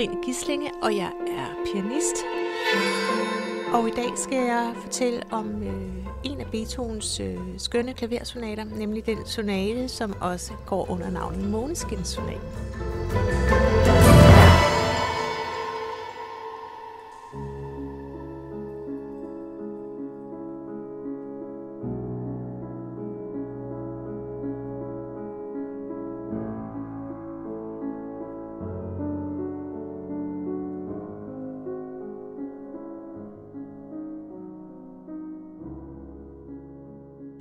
Katrine Gislinge, og jeg er pianist. Og i dag skal jeg fortælle om øh, en af Beethovens øh, skønne klaversonater, nemlig den sonate, som også går under navnet Måneskinsonaten.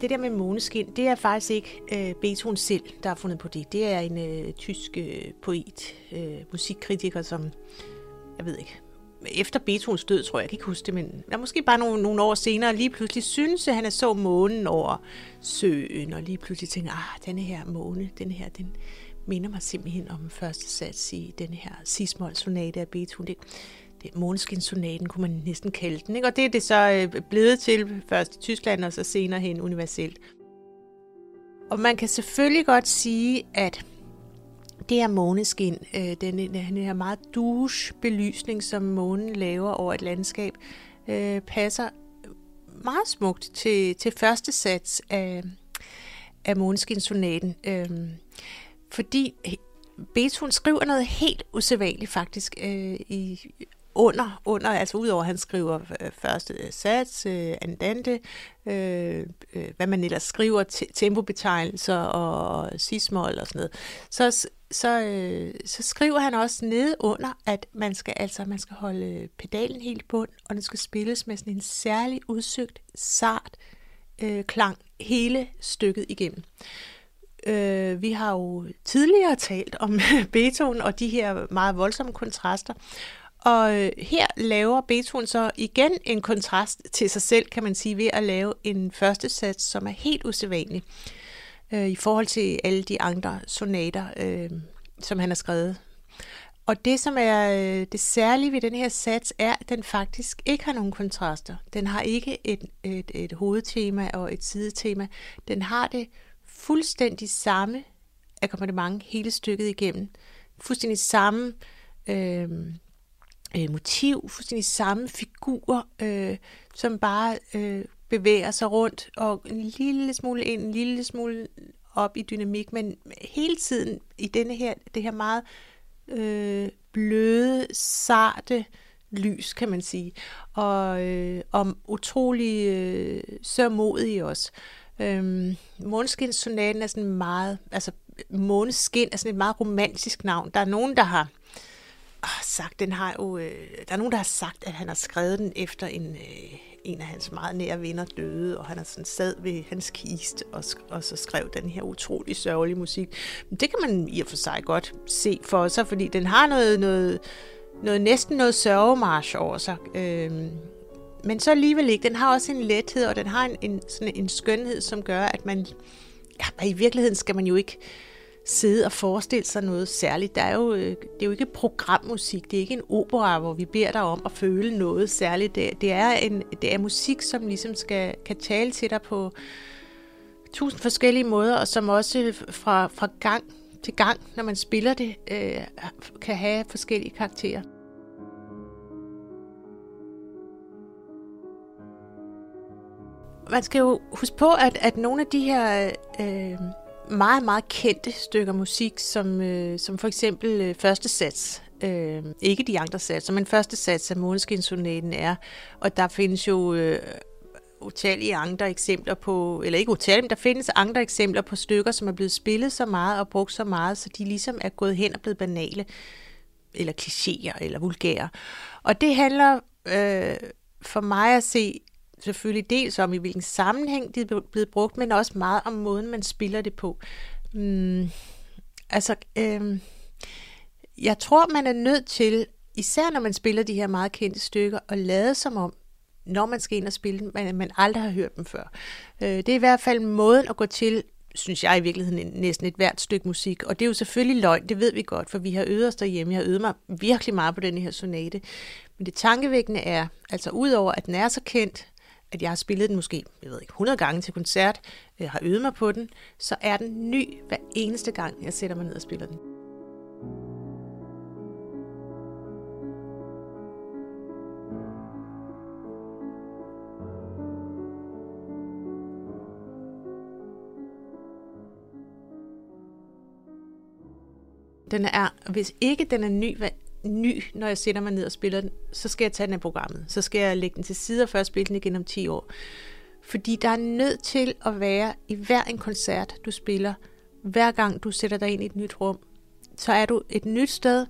Det der med måneskin, det er faktisk ikke øh, Beethoven selv, der har fundet på det. Det er en øh, tysk øh, poet, øh, musikkritiker, som, jeg ved ikke, efter Beethovens død, tror jeg, jeg kan ikke huske det, men der måske bare nogle, nogle år senere, lige pludselig synes, at han er så månen over søen, og lige pludselig tænker, ah, denne her måne, den her, den minder mig simpelthen om første sats i den her cismol sonate af Beethoven. Det, det Måneskinssonaten, kunne man næsten kalde den. Ikke? Og det er det så øh, blevet til først i Tyskland og så senere hen universelt. Og man kan selvfølgelig godt sige, at det her måneskin, øh, den, den her meget douche belysning, som månen laver over et landskab, øh, passer meget smukt til, til første sats af, af Måneskinssonaten. Øh, fordi Beethoven skriver noget helt usædvanligt faktisk øh, i under, under altså udover at han skriver øh, første øh, sats, øh, andante, øh, øh, hvad man ellers skriver, tempobetegnelser og cismol og sådan noget, så, så, øh, så skriver han også nede under, at man skal altså man skal holde pedalen helt bund, og den skal spilles med sådan en særlig udsøgt, sart øh, klang hele stykket igennem. Øh, vi har jo tidligere talt om Beethoven og de her meget voldsomme kontraster, og øh, her laver Beethoven så igen en kontrast til sig selv, kan man sige, ved at lave en første sats, som er helt usædvanlig øh, i forhold til alle de andre sonater, øh, som han har skrevet. Og det, som er øh, det særlige ved den her sats, er, at den faktisk ikke har nogen kontraster. Den har ikke et, et, et hovedtema og et sidetema. Den har det fuldstændig samme akkompagnement hele stykket igennem. Fuldstændig samme øh, øh, motiv, fuldstændig samme figur, øh, som bare øh, bevæger sig rundt og en lille smule ind, en lille smule op i dynamik, men hele tiden i denne her, det her meget øh, bløde, sarte lys, kan man sige, og, øh, og utrolig øh, sørmodig også. Øhm, Måneskinssonaten er sådan meget, altså måneskin er sådan et meget romantisk navn. Der er nogen, der har oh, sagt, den har jo, øh, der er nogen, der har sagt, at han har skrevet den efter en, øh, en af hans meget nære venner døde, og han har sådan sad ved hans kiste og, og så skrev den her utrolig sørgelige musik. Men det kan man i og for sig godt se for sig, fordi den har noget, noget, noget næsten noget sørgemarsch over sig. Øh, men så alligevel ikke. Den har også en lethed, og den har en, en, sådan en skønhed, som gør, at man... Ja, i virkeligheden skal man jo ikke sidde og forestille sig noget særligt. Der er jo, øh, det er jo ikke programmusik, det er ikke en opera, hvor vi beder dig om at føle noget særligt. Det, det, er, en, det er musik, som ligesom skal, kan tale til dig på tusind forskellige måder, og som også fra, fra gang til gang, når man spiller det, øh, kan have forskellige karakterer. Man skal jo huske på, at, at nogle af de her øh, meget, meget kendte stykker musik, som, øh, som for eksempel øh, første sats. Øh, ikke de andre satser, men første sats af Måneskinsonaten er, og der findes jo øh, utallige andre eksempler på, eller ikke utallige, men der findes andre eksempler på stykker, som er blevet spillet så meget og brugt så meget, så de ligesom er gået hen og blevet banale, eller klichéer, eller vulgære. Og det handler øh, for mig at se selvfølgelig dels om, i hvilken sammenhæng det er blevet brugt, men også meget om måden, man spiller det på. Mm, altså, øh, jeg tror, man er nødt til især når man spiller de her meget kendte stykker, og lade som om, når man skal ind og spille dem, man, man aldrig har hørt dem før. Øh, det er i hvert fald måden at gå til, synes jeg i virkeligheden, næsten et hvert stykke musik. Og det er jo selvfølgelig løgn, det ved vi godt, for vi har øvet os derhjemme. Jeg har øvet mig virkelig meget på den her sonate. Men det tankevækkende er, altså udover at den er så kendt, at jeg har spillet den måske, jeg ved ikke, 100 gange til koncert, øh, har øvet mig på den, så er den ny hver eneste gang, jeg sætter mig ned og spiller den. Den er, hvis ikke den er ny hver ny, når jeg sætter mig ned og spiller den, så skal jeg tage den af programmet. Så skal jeg lægge den til side og først spille den igen om 10 år. Fordi der er nødt til at være i hver en koncert, du spiller, hver gang du sætter dig ind i et nyt rum, så er du et nyt sted,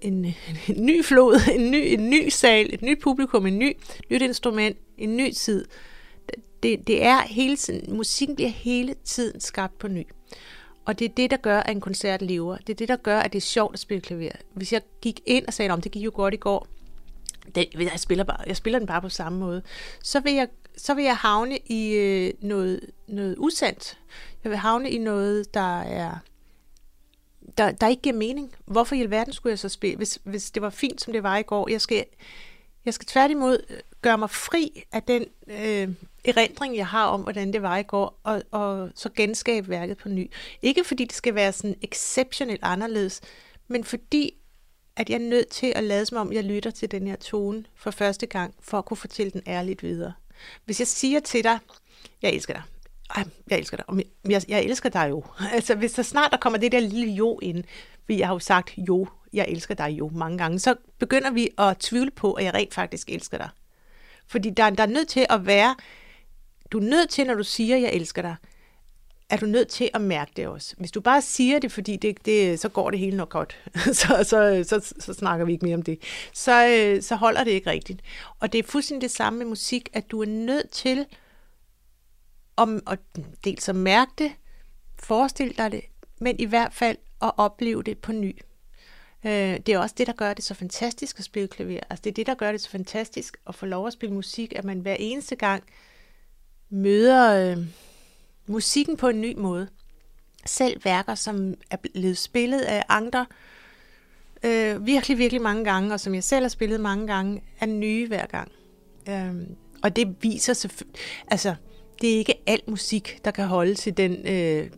en, en ny flod, en ny, en ny sal, et nyt publikum, en ny, nyt instrument, en ny tid. Det, det er hele tiden, musikken bliver hele tiden skabt på ny. Og det er det, der gør, at en koncert lever. Det er det, der gør, at det er sjovt at spille klaver. Hvis jeg gik ind og sagde, om det gik jo godt i går, det, jeg, spiller bare, jeg spiller den bare på samme måde, så vil jeg, så vil jeg havne i øh, noget, noget usandt. Jeg vil havne i noget, der er der, der ikke giver mening. Hvorfor i alverden skulle jeg så spille, hvis, hvis det var fint, som det var i går? Jeg skal, jeg skal tværtimod øh, gøre mig fri af den øh, erindring, jeg har om, hvordan det var i går, og, og så genskabe værket på ny. Ikke fordi det skal være sådan exceptionelt anderledes, men fordi, at jeg er nødt til at lade som om, jeg lytter til den her tone for første gang, for at kunne fortælle den ærligt videre. Hvis jeg siger til dig, jeg elsker dig, ej, jeg elsker dig, jeg, jeg elsker dig jo. Altså, hvis så snart der kommer det der lille jo ind, vi jeg har jo sagt jo, jeg elsker dig jo mange gange, så begynder vi at tvivle på, at jeg rent faktisk elsker dig. Fordi der, der er nødt til at være du er nødt til, når du siger, jeg elsker dig, er du nødt til at mærke det også. Hvis du bare siger det, fordi det, det, så går det hele nok godt, så, så, så, så snakker vi ikke mere om det, så, øh, så holder det ikke rigtigt. Og det er fuldstændig det samme med musik, at du er nødt til om, at dels at mærke det, forestille dig det, men i hvert fald at opleve det på ny. Øh, det er også det, der gør det så fantastisk at spille klaver. Altså det er det, der gør det så fantastisk at få lov at spille musik, at man hver eneste gang møder øh, musikken på en ny måde. Selv værker, som er blevet spillet af andre øh, virkelig, virkelig mange gange, og som jeg selv har spillet mange gange, er nye hver gang. Øh, og det viser selvfølgelig, altså, det er ikke alt musik, der kan holde til den, øh,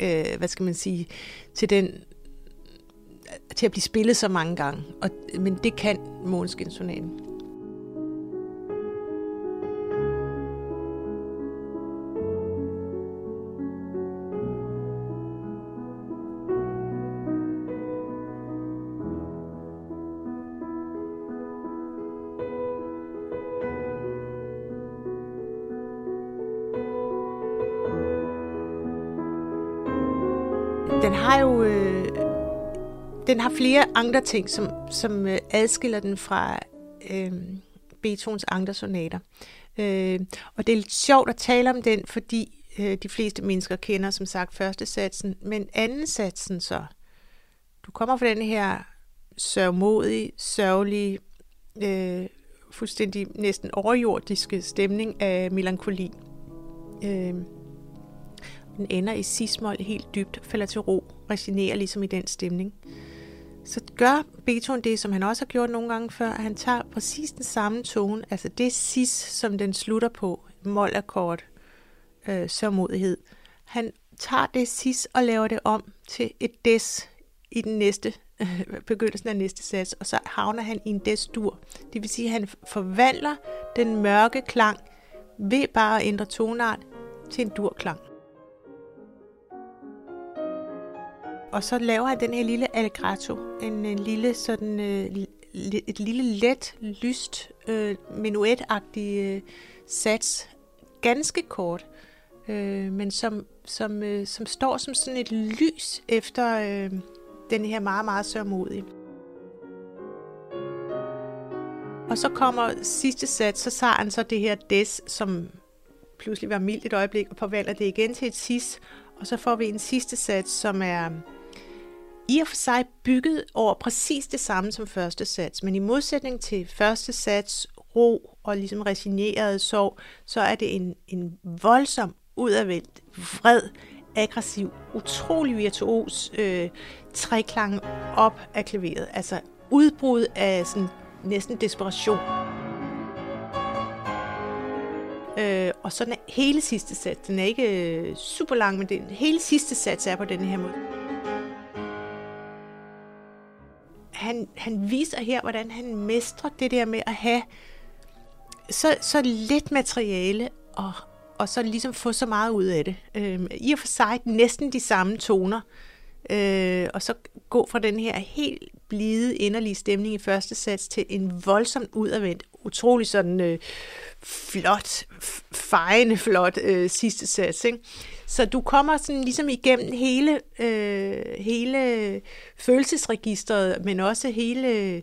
øh, hvad skal man sige, til den, til at blive spillet så mange gange. Og, men det kan Måneskin-sonaten. Den har jo øh, den har flere andre ting, som, som øh, adskiller den fra øh, Beethovens andre sonater. Øh, og det er lidt sjovt at tale om den, fordi øh, de fleste mennesker kender som sagt første satsen, men anden satsen så. Du kommer fra den her sørgmodige, sørgelige, øh, fuldstændig næsten overjordiske stemning af melankoli. Øh, den ender i sismol helt dybt, falder til ro, resignerer ligesom i den stemning. Så gør Beethoven det, som han også har gjort nogle gange før, at han tager præcis den samme tone, altså det sis, som den slutter på, molakkord, øh, sørmodighed. Han tager det sis og laver det om til et des i den næste øh, begyndelsen af næste sats, og så havner han i en des-dur. Det vil sige, at han forvandler den mørke klang ved bare at ændre tonart til en durklang. Og så laver han den her lille allegretto, en, en lille sådan, øh, et lille let, lyst, øh, menuetagtig øh, sats, ganske kort, øh, men som, som, øh, som står som sådan et lys efter øh, den her meget, meget sørmodige. Og så kommer sidste sats, så tager han så det her des, som pludselig var mildt et øjeblik, og forvandler det igen til et sis, og så får vi en sidste sats, som er i og for sig bygget over præcis det samme som første sats, men i modsætning til første sats, ro og ligesom resigneret sorg, så er det en, en voldsom, udadvendt, vred, aggressiv, utrolig virtuos øh, treklang op af klaveret. Altså udbrud af sådan næsten desperation. Øh, og så den hele sidste sats, den er ikke øh, super lang, men den hele sidste sats er på den her måde. Han, han viser her, hvordan han mestrer det der med at have så, så lidt materiale og, og så ligesom få så meget ud af det. Øh, I og for sig næsten de samme toner, øh, og så gå fra den her helt blide, inderlige stemning i første sats til en voldsomt udadvendt, utrolig sådan øh, flot, fejende flot øh, sidste sats. Ikke? Så du kommer sådan ligesom igennem hele, øh, hele følelsesregistret, men også hele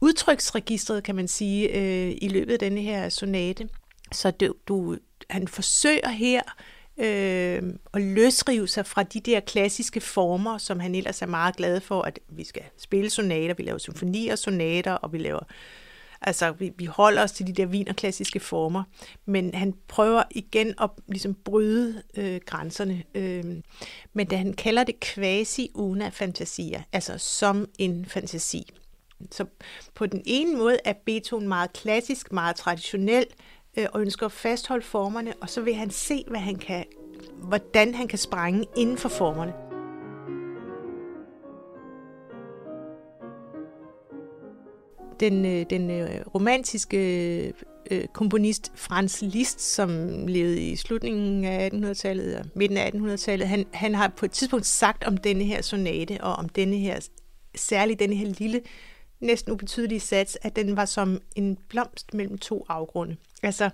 udtryksregistret, kan man sige, øh, i løbet af denne her sonate. Så du, du, han forsøger her øh, at løsrive sig fra de der klassiske former, som han ellers er meget glad for, at vi skal spille sonater, vi laver symfonier, sonater, og vi laver Altså, vi, vi holder os til de der vinerklassiske former, men han prøver igen at ligesom bryde øh, grænserne. Øh, men da han kalder det quasi una fantasia, altså som en fantasi. Så på den ene måde er Beethoven meget klassisk, meget traditionel, øh, og ønsker at fastholde formerne, og så vil han se, hvad han kan, hvordan han kan sprænge inden for formerne. Den, øh, den øh, romantiske øh, komponist Franz Liszt, som levede i slutningen af 1800-tallet og midten af 1800-tallet, han, han har på et tidspunkt sagt om denne her sonate og om denne her, særligt denne her lille næsten ubetydelige sats, at den var som en blomst mellem to afgrunde. Altså,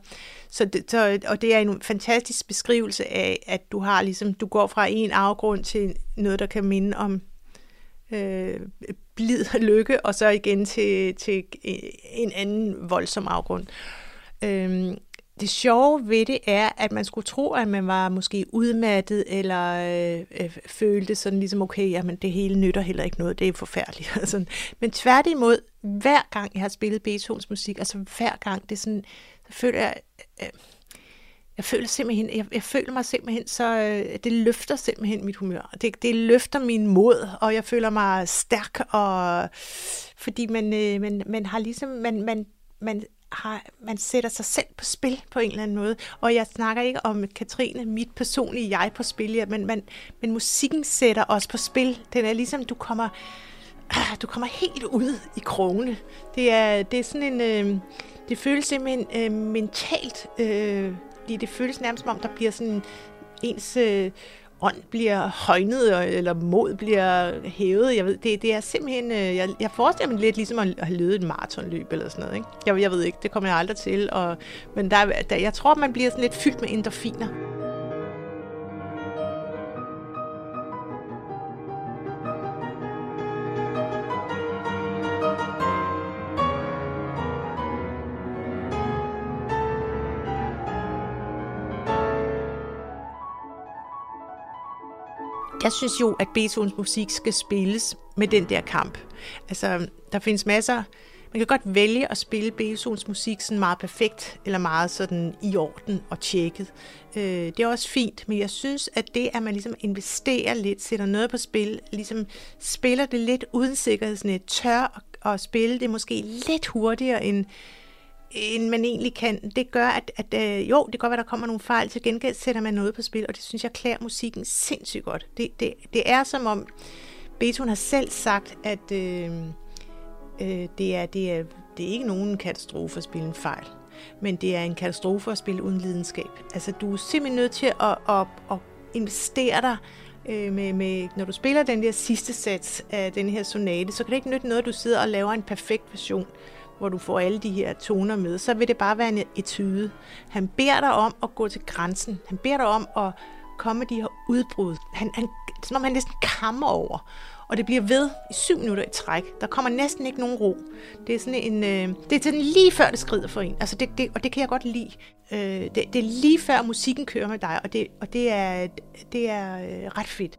så det, så, og det er en fantastisk beskrivelse af, at du har ligesom, du går fra en afgrund til noget, der kan minde om øh, blid og lykke, og så igen til, til en anden voldsom afgrund. Øh, det sjove ved det er, at man skulle tro, at man var måske udmattet, eller øh, øh, følte sådan ligesom, okay, jamen det hele nytter heller ikke noget, det er forfærdeligt. altså, men tværtimod, hver gang jeg har spillet Beethovens musik, altså hver gang, det er sådan, så føler jeg, øh, jeg føler simpelthen, jeg, jeg føler mig simpelthen så, øh, det løfter simpelthen mit humør. Det, det løfter min mod, og jeg føler mig stærk, og fordi man, øh, man, man har ligesom, man, man, man har, man sætter sig selv på spil på en eller anden måde. Og jeg snakker ikke om Katrine, mit personlige jeg på spil, ja, men, men, men musikken sætter os på spil. Den er ligesom, du kommer, du kommer helt ud i krogene. Det er, det er sådan en, øh, det føles simpelthen øh, mentalt, øh, det føles nærmest som om, der bliver sådan ens øh, ånd bliver højnet, eller mod bliver hævet. Jeg ved, det, det er simpelthen, øh, jeg, jeg forestiller mig lidt ligesom at have løbet et maratonløb eller sådan noget. Ikke? Jeg, jeg ved ikke, det kommer jeg aldrig til. Og, men der, der, jeg tror, man bliver sådan lidt fyldt med endorfiner. Jeg synes jo, at Beethovens musik skal spilles med den der kamp. Altså, der findes masser... Man kan godt vælge at spille Beethovens musik sådan meget perfekt, eller meget sådan i orden og tjekket. Øh, det er også fint, men jeg synes, at det, at man ligesom investerer lidt, sætter noget på spil, ligesom spiller det lidt uden sikkerhedsnet, tør at spille det måske lidt hurtigere end, end man egentlig kan. Det gør, at, at øh, jo, det kan godt være, der kommer nogle fejl. Til gengæld sætter man noget på spil, og det synes jeg klæder musikken sindssygt godt. Det, det, det er som om, Beethoven har selv sagt, at øh, øh, det, er, det, er, det er ikke nogen katastrofe at spille en fejl, men det er en katastrofe at spille uden lidenskab. Altså, du er simpelthen nødt til at, at, at investere dig øh, med, med, når du spiller den der sidste sats af den her sonate, så kan det ikke nytte noget, at du sidder og laver en perfekt version hvor du får alle de her toner med, så vil det bare være en etude. Han beder dig om at gå til grænsen. Han beder dig om at komme med de her udbrud. Han, han, som om han næsten kammer over. Og det bliver ved i syv minutter i træk. Der kommer næsten ikke nogen ro. Det er sådan en, øh, det er sådan lige før det skrider for en. Altså det, det, og det kan jeg godt lide. Øh, det, det er lige før musikken kører med dig, og det, og det er, det er øh, ret fedt.